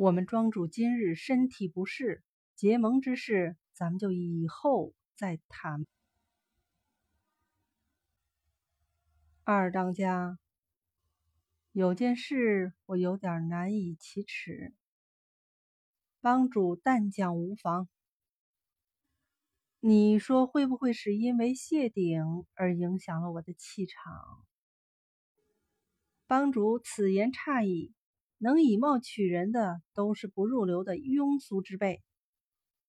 我们庄主今日身体不适，结盟之事咱们就以后再谈。二当家，有件事我有点难以启齿，帮主但讲无妨。你说会不会是因为谢顶而影响了我的气场？帮主此言差矣，能以貌取人的都是不入流的庸俗之辈。